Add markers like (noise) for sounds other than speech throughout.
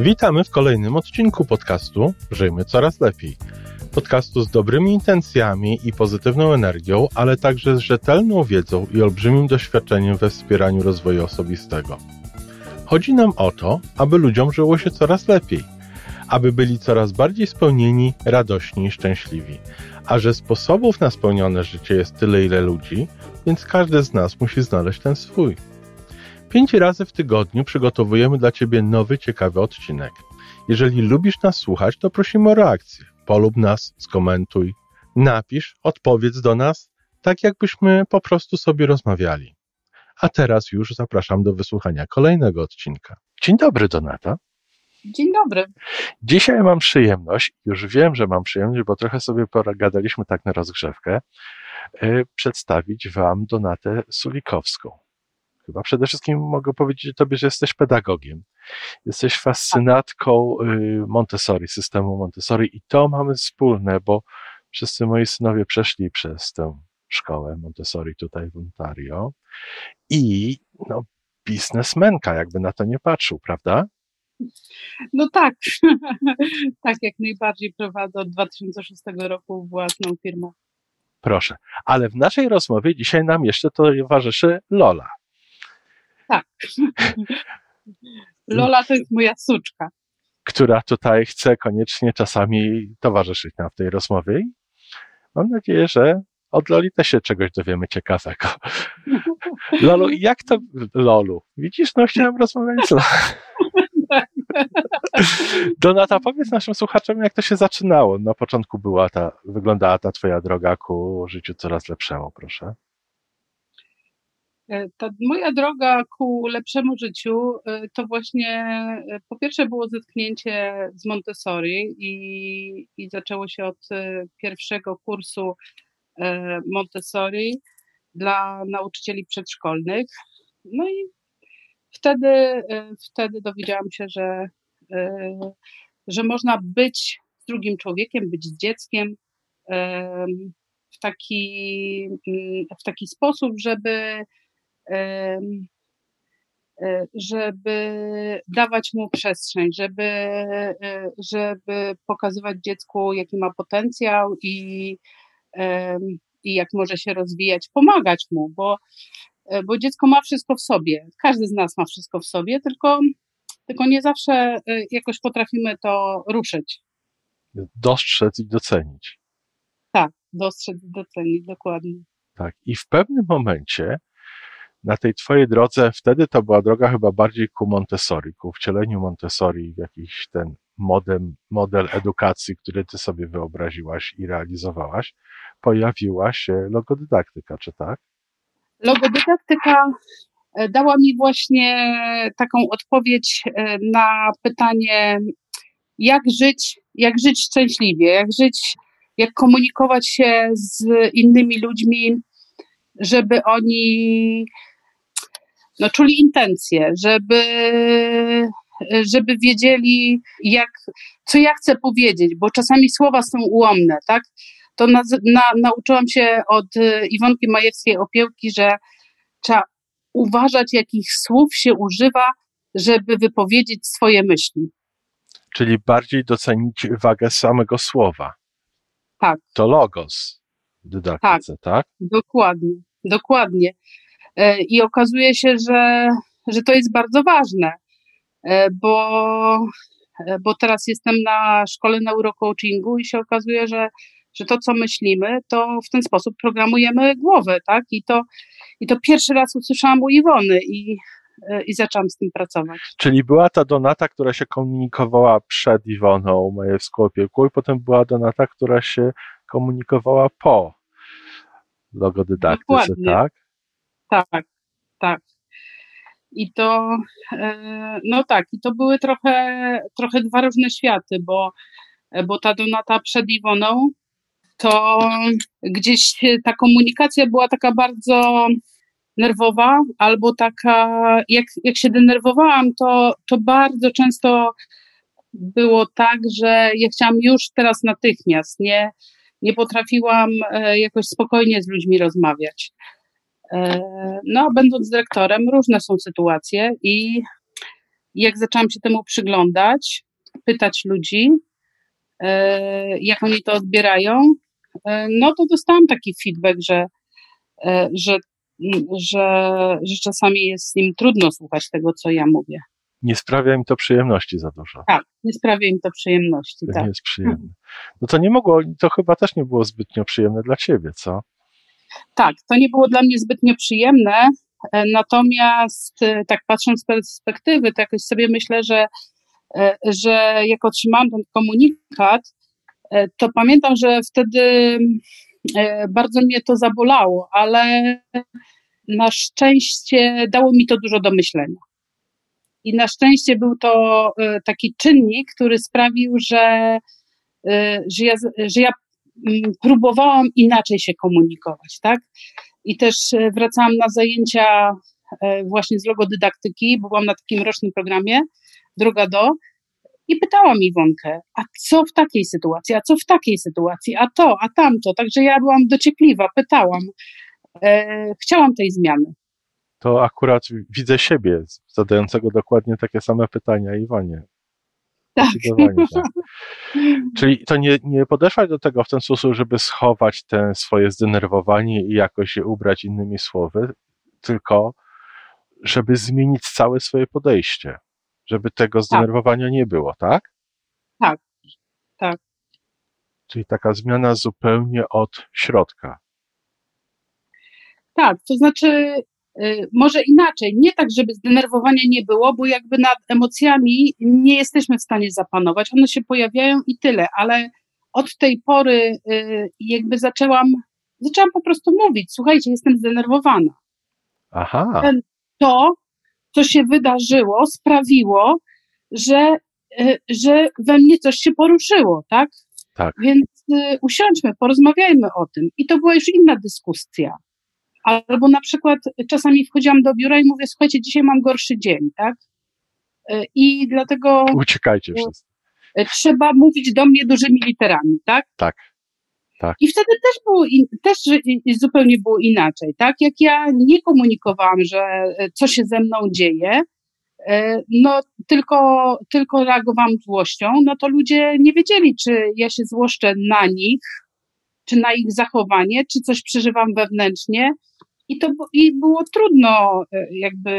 Witamy w kolejnym odcinku podcastu Żyjmy Coraz Lepiej. Podcastu z dobrymi intencjami i pozytywną energią, ale także z rzetelną wiedzą i olbrzymim doświadczeniem we wspieraniu rozwoju osobistego. Chodzi nam o to, aby ludziom żyło się coraz lepiej, aby byli coraz bardziej spełnieni, radośni i szczęśliwi. A że sposobów na spełnione życie jest tyle, ile ludzi, więc każdy z nas musi znaleźć ten swój. Pięć razy w tygodniu przygotowujemy dla Ciebie nowy, ciekawy odcinek. Jeżeli lubisz nas słuchać, to prosimy o reakcję. Polub nas, skomentuj, napisz, odpowiedz do nas, tak jakbyśmy po prostu sobie rozmawiali. A teraz już zapraszam do wysłuchania kolejnego odcinka. Dzień dobry, Donata. Dzień dobry. Dzisiaj mam przyjemność, już wiem, że mam przyjemność, bo trochę sobie pogadaliśmy tak na rozgrzewkę, yy, przedstawić Wam Donatę Sulikowską chyba. Przede wszystkim mogę powiedzieć Tobie, że jesteś pedagogiem. Jesteś fascynatką y, Montessori, systemu Montessori i to mamy wspólne, bo wszyscy moi synowie przeszli przez tę szkołę Montessori tutaj w Ontario i no, biznesmenka, jakby na to nie patrzył, prawda? No tak, (laughs) tak jak najbardziej prowadzę od 2006 roku własną firmę. Proszę, ale w naszej rozmowie dzisiaj nam jeszcze towarzyszy Lola. Tak. (laughs) Lola to jest moja suczka. Która tutaj chce koniecznie czasami towarzyszyć nam w tej rozmowie. Mam nadzieję, że od Loli też się czegoś dowiemy ciekawego. (laughs) Lolu, jak to, Lolu, widzisz, no chciałem rozmawiać z Lolu. (laughs) Donata, powiedz naszym słuchaczom, jak to się zaczynało. Na początku była ta, wyglądała ta twoja droga ku życiu coraz lepszemu, proszę. E, ta moja droga ku lepszemu życiu e, to właśnie e, po pierwsze było zetknięcie z Montessori i, i zaczęło się od pierwszego kursu Montessori dla nauczycieli przedszkolnych. No i wtedy, wtedy dowiedziałam się, że, że można być drugim człowiekiem, być dzieckiem w taki, w taki sposób, żeby żeby dawać mu przestrzeń, żeby, e, żeby pokazywać dziecku, jaki ma potencjał i, i jak może się rozwijać, pomagać mu, bo, e, bo dziecko ma wszystko w sobie. Każdy z nas ma wszystko w sobie, tylko, tylko nie zawsze jakoś potrafimy to ruszyć. Dostrzec i docenić. Tak, dostrzec i docenić, dokładnie. Tak, i w pewnym momencie na tej twojej drodze, wtedy to była droga chyba bardziej ku Montessori, ku wcieleniu Montessori w jakiś ten model, edukacji, który ty sobie wyobraziłaś i realizowałaś, pojawiła się logodydaktyka, czy tak? Logodydaktyka e, dała mi właśnie taką odpowiedź e, na pytanie, jak żyć, jak żyć szczęśliwie, jak żyć, jak komunikować się z innymi ludźmi, żeby oni no, czuli intencje, żeby, żeby wiedzieli, jak, co ja chcę powiedzieć, bo czasami słowa są ułomne, tak? To na, na, nauczyłam się od y, Iwonki Majewskiej-Opiełki, że trzeba uważać, jakich słów się używa, żeby wypowiedzieć swoje myśli. Czyli bardziej docenić wagę samego słowa. Tak. To logos w dydaktyce, tak? tak? Dokładnie, dokładnie. E, I okazuje się, że, że to jest bardzo ważne, e, bo, e, bo teraz jestem na szkole neurocoachingu i się okazuje, że, że to, co myślimy, to w ten sposób programujemy głowę, tak? I to, i to pierwszy raz usłyszałam u Iwony i, i zaczęłam z tym pracować. Czyli była ta Donata, która się komunikowała przed Iwoną Majewską opieką i potem była Donata, która się komunikowała po logodydaktyce, Dokładnie. tak? Tak, tak. I to, e, no tak, i to były trochę, trochę dwa różne światy, bo, bo ta Donata przed Iwoną, to gdzieś ta komunikacja była taka bardzo nerwowa, albo taka, jak, jak się denerwowałam, to, to bardzo często było tak, że ja chciałam już teraz natychmiast, nie, nie potrafiłam e, jakoś spokojnie z ludźmi rozmawiać. E, no, będąc dyrektorem, różne są sytuacje i jak zaczęłam się temu przyglądać, pytać ludzi, e, jak oni to odbierają, e, no to dostałam taki feedback, że, że, że, że czasami jest im trudno słuchać tego, co ja mówię. Nie sprawia im to przyjemności za dużo. Tak, nie sprawia im to przyjemności. To tak. nie jest przyjemne. No to nie mogło, to chyba też nie było zbytnio przyjemne dla ciebie, co? Tak, to nie było dla mnie zbytnio przyjemne, natomiast tak patrząc z perspektywy, to jakoś sobie myślę, że E, że jak otrzymałam ten komunikat, e, to pamiętam, że wtedy e, bardzo mnie to zabolało, ale na szczęście dało mi to dużo do myślenia. I na szczęście był to taki czynnik, który sprawił, że, że, ja, że ja próbowałam inaczej się komunikować, tak? I też wracałam na zajęcia właśnie z logodydaktyki, byłam na takim rocznym programie, droga do. I pytałam Iwonkę, a co w takiej sytuacji, a co w takiej sytuacji, a to, a tamto. Także ja byłam dociekliwa, pytałam. E, chciałam tej zmiany. To akurat widzę siebie zadającego dokładnie takie same pytania Iwonie. Tak. tak. (laughs) Czyli to nie, nie podeszłaś do tego w ten sposób, żeby schować te swoje zdenerwowanie i jakoś je ubrać innymi słowy, tylko żeby zmienić całe swoje podejście żeby tego tak. zdenerwowania tak. nie było, tak? Tak, tak. Czyli taka zmiana zupełnie od środka. Tak, to znaczy, może inaczej, nie tak, żeby zdenerwowania nie było, bo jakby nad emocjami nie jesteśmy w stanie zapanować, one się pojawiają i tyle, ale od tej pory y, jakby zaczęłam, zaczęłam po prostu mówić, słuchajcie, jestem zdenerwowana. Aha. To co się wydarzyło, sprawiło, że, e, że we mnie coś się poruszyło, tak? Tak. Więc y, usiądźmy, porozmawiajmy o tym. I to była już inna dyskusja. Albo na przykład czasami wchodziłam do biura i mówię, słuchajcie, dzisiaj mam gorszy dzień, tak? E, I dlatego. Uciekajcie wszyscy. Trzeba mówić do mnie dużymi literami, tak? Tak. Tak. I wtedy też było, in, też zupełnie było inaczej, tak? Jak ja nie komunikowałam, że e, co się ze mną dzieje, e, no tylko, tylko reagowałam złością, no to ludzie nie wiedzieli, czy ja się złoszczę na nich, czy na ich zachowanie, czy coś przeżywam wewnętrznie. I to i było trudno, e, jakby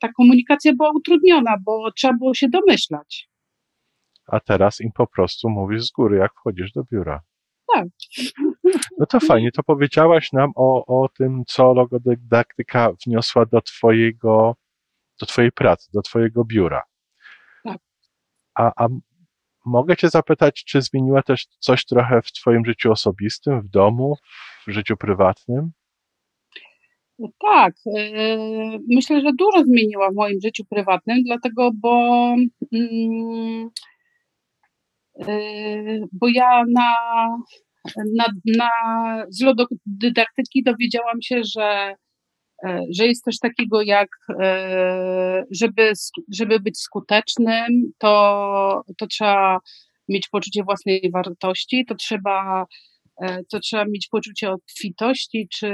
ta komunikacja była utrudniona, bo trzeba było się domyślać. A teraz im po prostu mówisz z góry, jak wchodzisz do biura. Tak. No to fajnie, to powiedziałaś nam o, o tym, co logodydaktyka wniosła do twojego, do twojej pracy, do twojego biura. Tak. A, a mogę cię zapytać, czy zmieniła też coś trochę w twoim życiu osobistym, w domu, w życiu prywatnym? Tak, yy, myślę, że dużo zmieniła w moim życiu prywatnym, dlatego, bo, yy, bo ja na na, na, z lododydaktyki dowiedziałam się, że, e, że jest coś takiego jak, e, żeby, żeby być skutecznym, to, to trzeba mieć poczucie własnej wartości, to trzeba, e, to trzeba mieć poczucie obfitości, czy,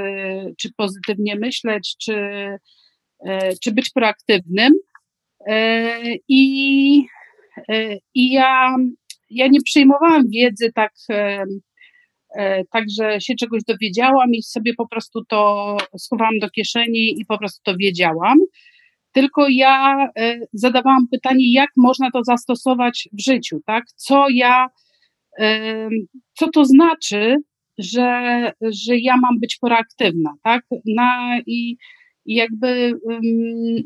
czy pozytywnie myśleć, czy, czy być proaktywnym. I, i ja, ja nie przyjmowałam wiedzy tak E, także się czegoś dowiedziałam i sobie po prostu to schowałam do kieszeni i po prostu to wiedziałam. Tylko ja e, zadawałam pytanie, jak można to zastosować w życiu, tak? Co ja, e, co to znaczy, że, że ja mam być proaktywna, tak? Na, i, jakby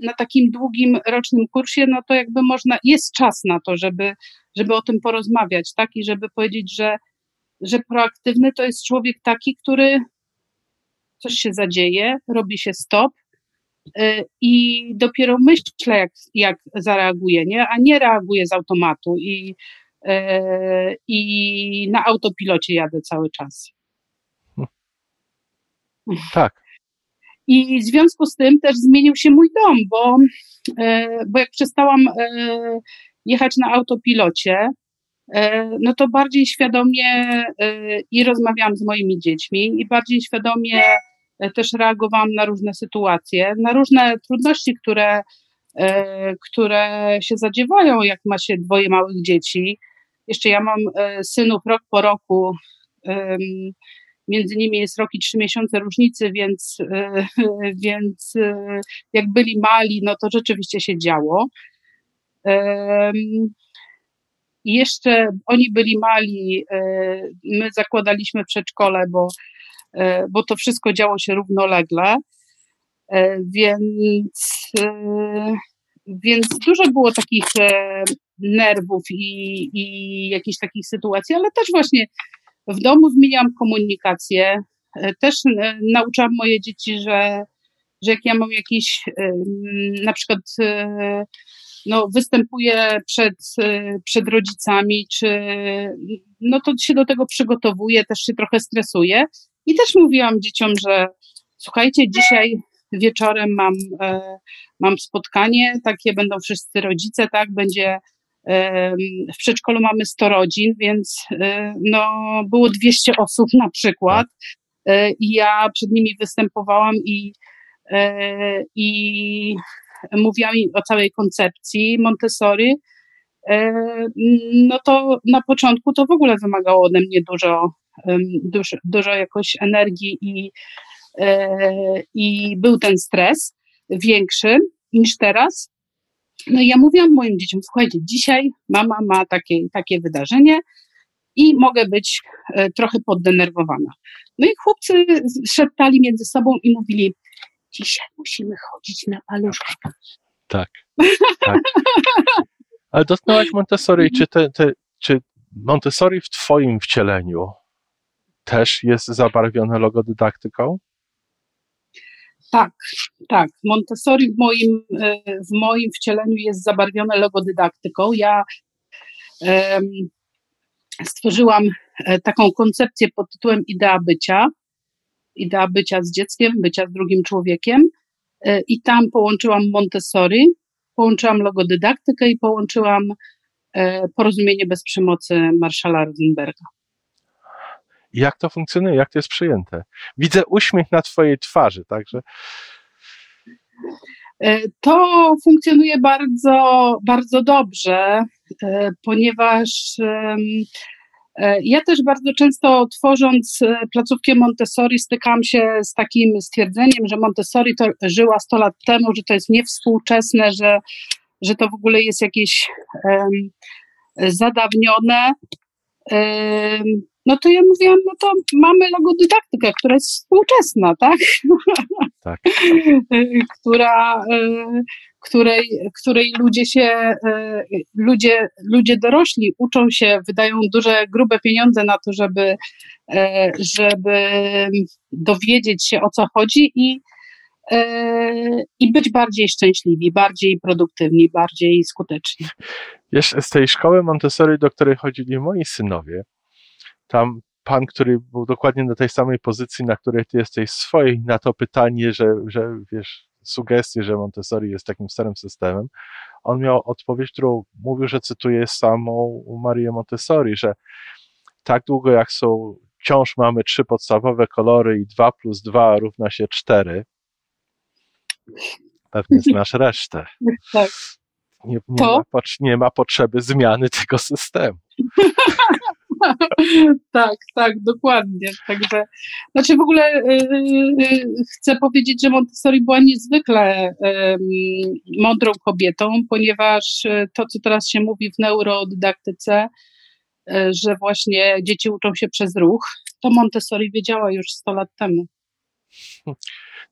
na takim długim rocznym kursie, no to jakby można, jest czas na to, żeby, żeby o tym porozmawiać, tak? I żeby powiedzieć, że że proaktywny to jest człowiek taki, który coś się zadzieje, robi się stop y, i dopiero myślę, jak, jak zareaguje, nie? a nie reaguje z automatu i, i na autopilocie jadę cały czas. Tak. I w związku z tym też zmienił się mój dom, bo, y, bo jak przestałam jechać na autopilocie, E, no to bardziej świadomie e, i rozmawiałam z moimi dziećmi, i bardziej świadomie e, też reagowałam na różne sytuacje, na różne trudności, które, które się zadziewają, jak ma się dwoje małych dzieci. Jeszcze ja mam synów rok po roku, między nimi jest rok i trzy miesiące różnicy, więc, (laughs) więc jak byli mali, no to rzeczywiście się działo. I jeszcze oni byli mali, e, my zakładaliśmy przedszkole, bo, e, bo to wszystko działo się równolegle, e, więc, więc dużo było takich nerwów i, i jakichś takich sytuacji, ale też właśnie w domu zmieniałam komunikację, też nauczałam moje dzieci, że, że jak ja mam jakiś na przykład no, występuje przed, przed rodzicami, czy no to się do tego przygotowuje, też się trochę stresuje. I też mówiłam dzieciom, że słuchajcie, dzisiaj wieczorem mam, e, mam spotkanie, takie będą wszyscy rodzice, tak, będzie w przedszkolu mamy 100 rodzin, więc e, no, było 200 osób na przykład e, i ja przed nimi występowałam i, i mówiłam o całej koncepcji Montessori, e, no to na początku to w ogóle wymagało ode mnie dużo, dużo, dużo jakoś energii i, e, i był ten stres większy niż teraz. No i ja mówiłam moim dzieciom, słuchajcie, dzisiaj mama ma takie, takie wydarzenie i mogę być e, trochę poddenerwowana. No i chłopcy szeptali między sobą i mówili, dzisiaj musimy chodzić na paluszkach. Tak. tak. Ale dotknęłaś Montessori, czy, te, te, czy Montessori w Twoim wcieleniu też jest zabarwione logodydaktyką? Tak, tak. Montessori w moim, e, w moim wcieleniu jest zabarwione logodydaktyką. Ja um, stworzyłam e, taką koncepcję pod tytułem Idea bycia idea bycia z dzieckiem, bycia z drugim człowiekiem. E, I tam połączyłam Montessori, połączyłam logodydaktykę i połączyłam porozumienie bez przemocy Marszala Rosenberga. Jak to funkcjonuje? Jak to jest przyjęte? Widzę uśmiech na Twojej twarzy, także. E, to funkcjonuje bardzo, bardzo dobrze, ponieważ E, ja też bardzo często tworząc e, placówkę Montessori stykam się z takim stwierdzeniem, że Montessori to żyła 100 lat temu, że to jest niewspółczesne, że, że to w ogóle jest jakieś zadawnione. No to ja mówiłam, no to mamy logodydaktykę, która jest współczesna, tak? Tak. (laughs) która, e, której, której ludzie się, e, ludzie, ludzie dorośli uczą się, wydają duże, grube pieniądze na to, żeby, e, żeby dowiedzieć się o co chodzi i, i być bardziej szczęśliwi, bardziej produktywni, bardziej skuteczni. Wiesz, z tej szkoły Montessori, do której chodzili moi synowie, tam pan, który był dokładnie na tej samej pozycji, na której ty jesteś swojej, na to pytanie, że, że wiesz, sugestie, że Montessori jest takim starym systemem, on miał odpowiedź, którą mówił, że cytuje samą Marię Montessori, że tak długo jak są, wciąż mamy trzy podstawowe kolory i 2 plus 2 równa się 4, pewnie znasz (laughs) resztę. Tak. Nie, nie, ma, nie ma potrzeby zmiany tego systemu. (laughs) tak, tak, dokładnie. Także, znaczy w ogóle yy, chcę powiedzieć, że Montessori była niezwykle yy, mądrą kobietą, ponieważ y, to, co teraz się mówi w neurodydaktyce, yy, że właśnie dzieci uczą się przez ruch, to Montessori wiedziała już 100 lat temu.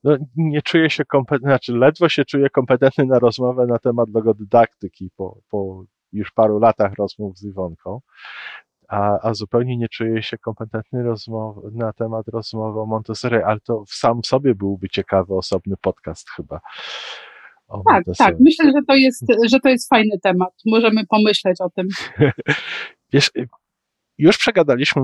No, nie czuję się kompetentny, znaczy ledwo się czuję kompetentny na rozmowę na temat logodydaktyki po, po już paru latach rozmów z Iwonką a, a zupełnie nie czuję się kompetentny rozmow, na temat rozmowy o Montessori, ale to sam sobie byłby ciekawy osobny podcast chyba. Tak, tak. Myślę, że to, jest, że to jest fajny temat. Możemy pomyśleć o tym. (laughs) Wiesz, już przegadaliśmy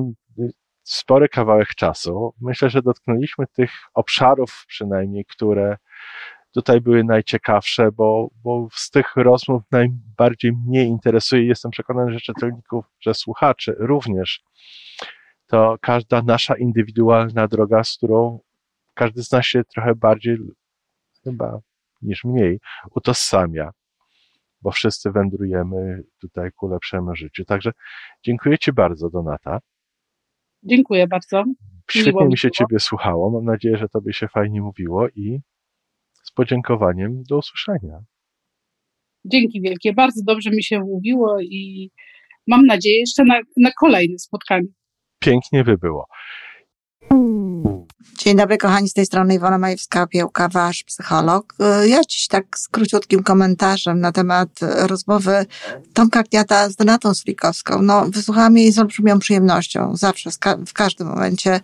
spory kawałek czasu. Myślę, że dotknęliśmy tych obszarów przynajmniej, które tutaj były najciekawsze, bo, bo z tych rozmów najbardziej mnie interesuje, jestem przekonany, że czytelników, że słuchaczy również, to każda nasza indywidualna droga, z którą każdy z nas się trochę bardziej chyba niż mniej utożsamia, bo wszyscy wędrujemy tutaj ku lepszemu życiu. Także dziękuję Ci bardzo, Donata. Dziękuję bardzo. Świetnie mi się było. Ciebie słuchało. Mam nadzieję, że Tobie się fajnie mówiło i podziękowaniem do usłyszenia. Dzięki wielkie. Bardzo dobrze mi się mówiło i mam nadzieję jeszcze na, na kolejne spotkanie. Pięknie by było. Dzień dobry kochani, z tej strony Iwona Majewska-Piełka, wasz psycholog. Ja dziś tak z króciutkim komentarzem na temat rozmowy Tomka Kniata z Donatą Slikowską. No, wysłuchałam jej z olbrzymią przyjemnością, zawsze, w każdym momencie.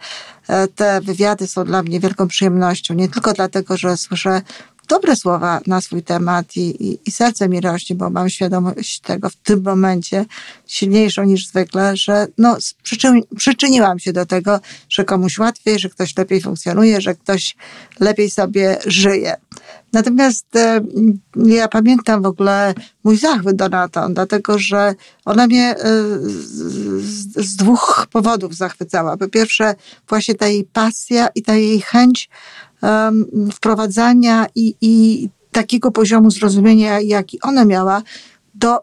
E, te wywiady są dla mnie wielką przyjemnością, nie tylko dlatego, że słyszę dobre słowa na swój temat i, i, i serce mi rośnie, bo mam świadomość tego w tym momencie silniejszą niż zwykle, że no, przyczyni, przyczyniłam się do tego, że komuś łatwiej, że ktoś lepiej funkcjonuje, że ktoś lepiej sobie żyje. Natomiast e, ja pamiętam w ogóle mój zachwyt Donatą, dlatego że ona mnie e, z, z, dwóch powodów zachwycała. Po pierwsze, właśnie ta jej pasja i ta jej chęć wprowadzania i, i takiego poziomu zrozumienia, jaki ona miała do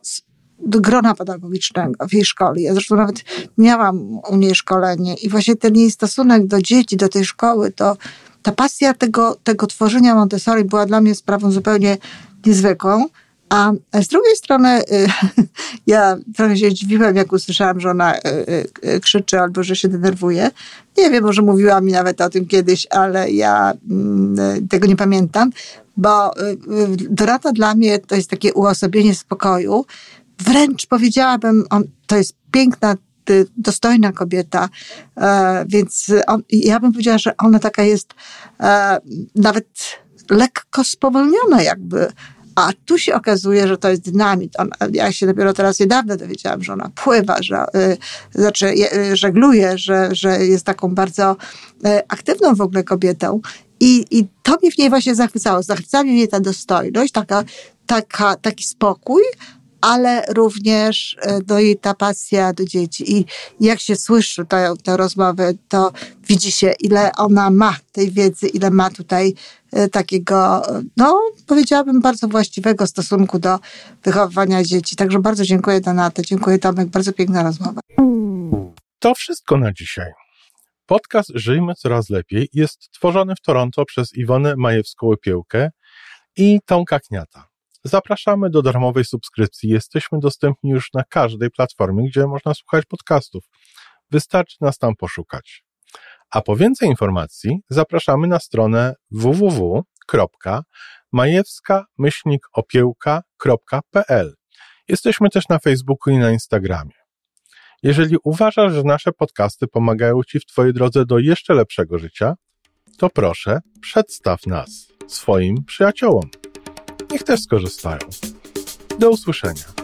do grona pedagogicznego w jej szkole. Ja zresztą nawet miałam u niej szkolenie i właśnie ten jej stosunek do dzieci, do tej szkoły, to ta pasja tego, tego tworzenia Montessori była dla mnie sprawą zupełnie niezwykłą. A z drugiej strony y, (laughs) ja trochę się dziwiłam, jak usłyszałam, że ona y, y, krzyczy albo że się denerwuje. Nie wiem, może mówiła mi nawet o tym kiedyś, ale ja mm, tego nie pamiętam, bo Dorata dla mnie to jest takie uosobienie spokoju. Wręcz powiedziałabym, on, to jest piękna, dostojna kobieta, e, więc on, ja bym powiedziała, że ona taka jest e, nawet lekko spowolniona jakby a tu się okazuje, że to jest dynamit. Ja się dopiero teraz niedawno dowiedziałam, że ona pływa, że y, znaczy y, żegluje, że, że jest taką bardzo y, aktywną w ogóle kobietą. I, I to mnie w niej właśnie zachwycało. Zachwycała mnie ta dostojność, taka, taka, taki spokój, ale również do jej ta pasja do dzieci. I jak się słyszy tę, tę rozmowę, to widzi się, ile ona ma tej wiedzy, ile ma tutaj E, takiego, no powiedziałabym, bardzo właściwego stosunku do wychowywania dzieci. Także bardzo dziękuję Donatę, dziękuję Tomek, bardzo piękna rozmowa. To wszystko na dzisiaj. Podcast Żyjmy Coraz Lepiej jest tworzony w Toronto przez Iwonę Majewską-Piełkę i Tomka Kniata. Zapraszamy do darmowej subskrypcji. Jesteśmy dostępni już na każdej platformie, gdzie można słuchać podcastów. Wystarczy nas tam poszukać. A po więcej informacji zapraszamy na stronę www.majewska-opiełka.pl. Jesteśmy też na Facebooku i na Instagramie. Jeżeli uważasz, że nasze podcasty pomagają Ci w Twojej drodze do jeszcze lepszego życia, to proszę, przedstaw nas swoim przyjaciołom. Niech też skorzystają. Do usłyszenia.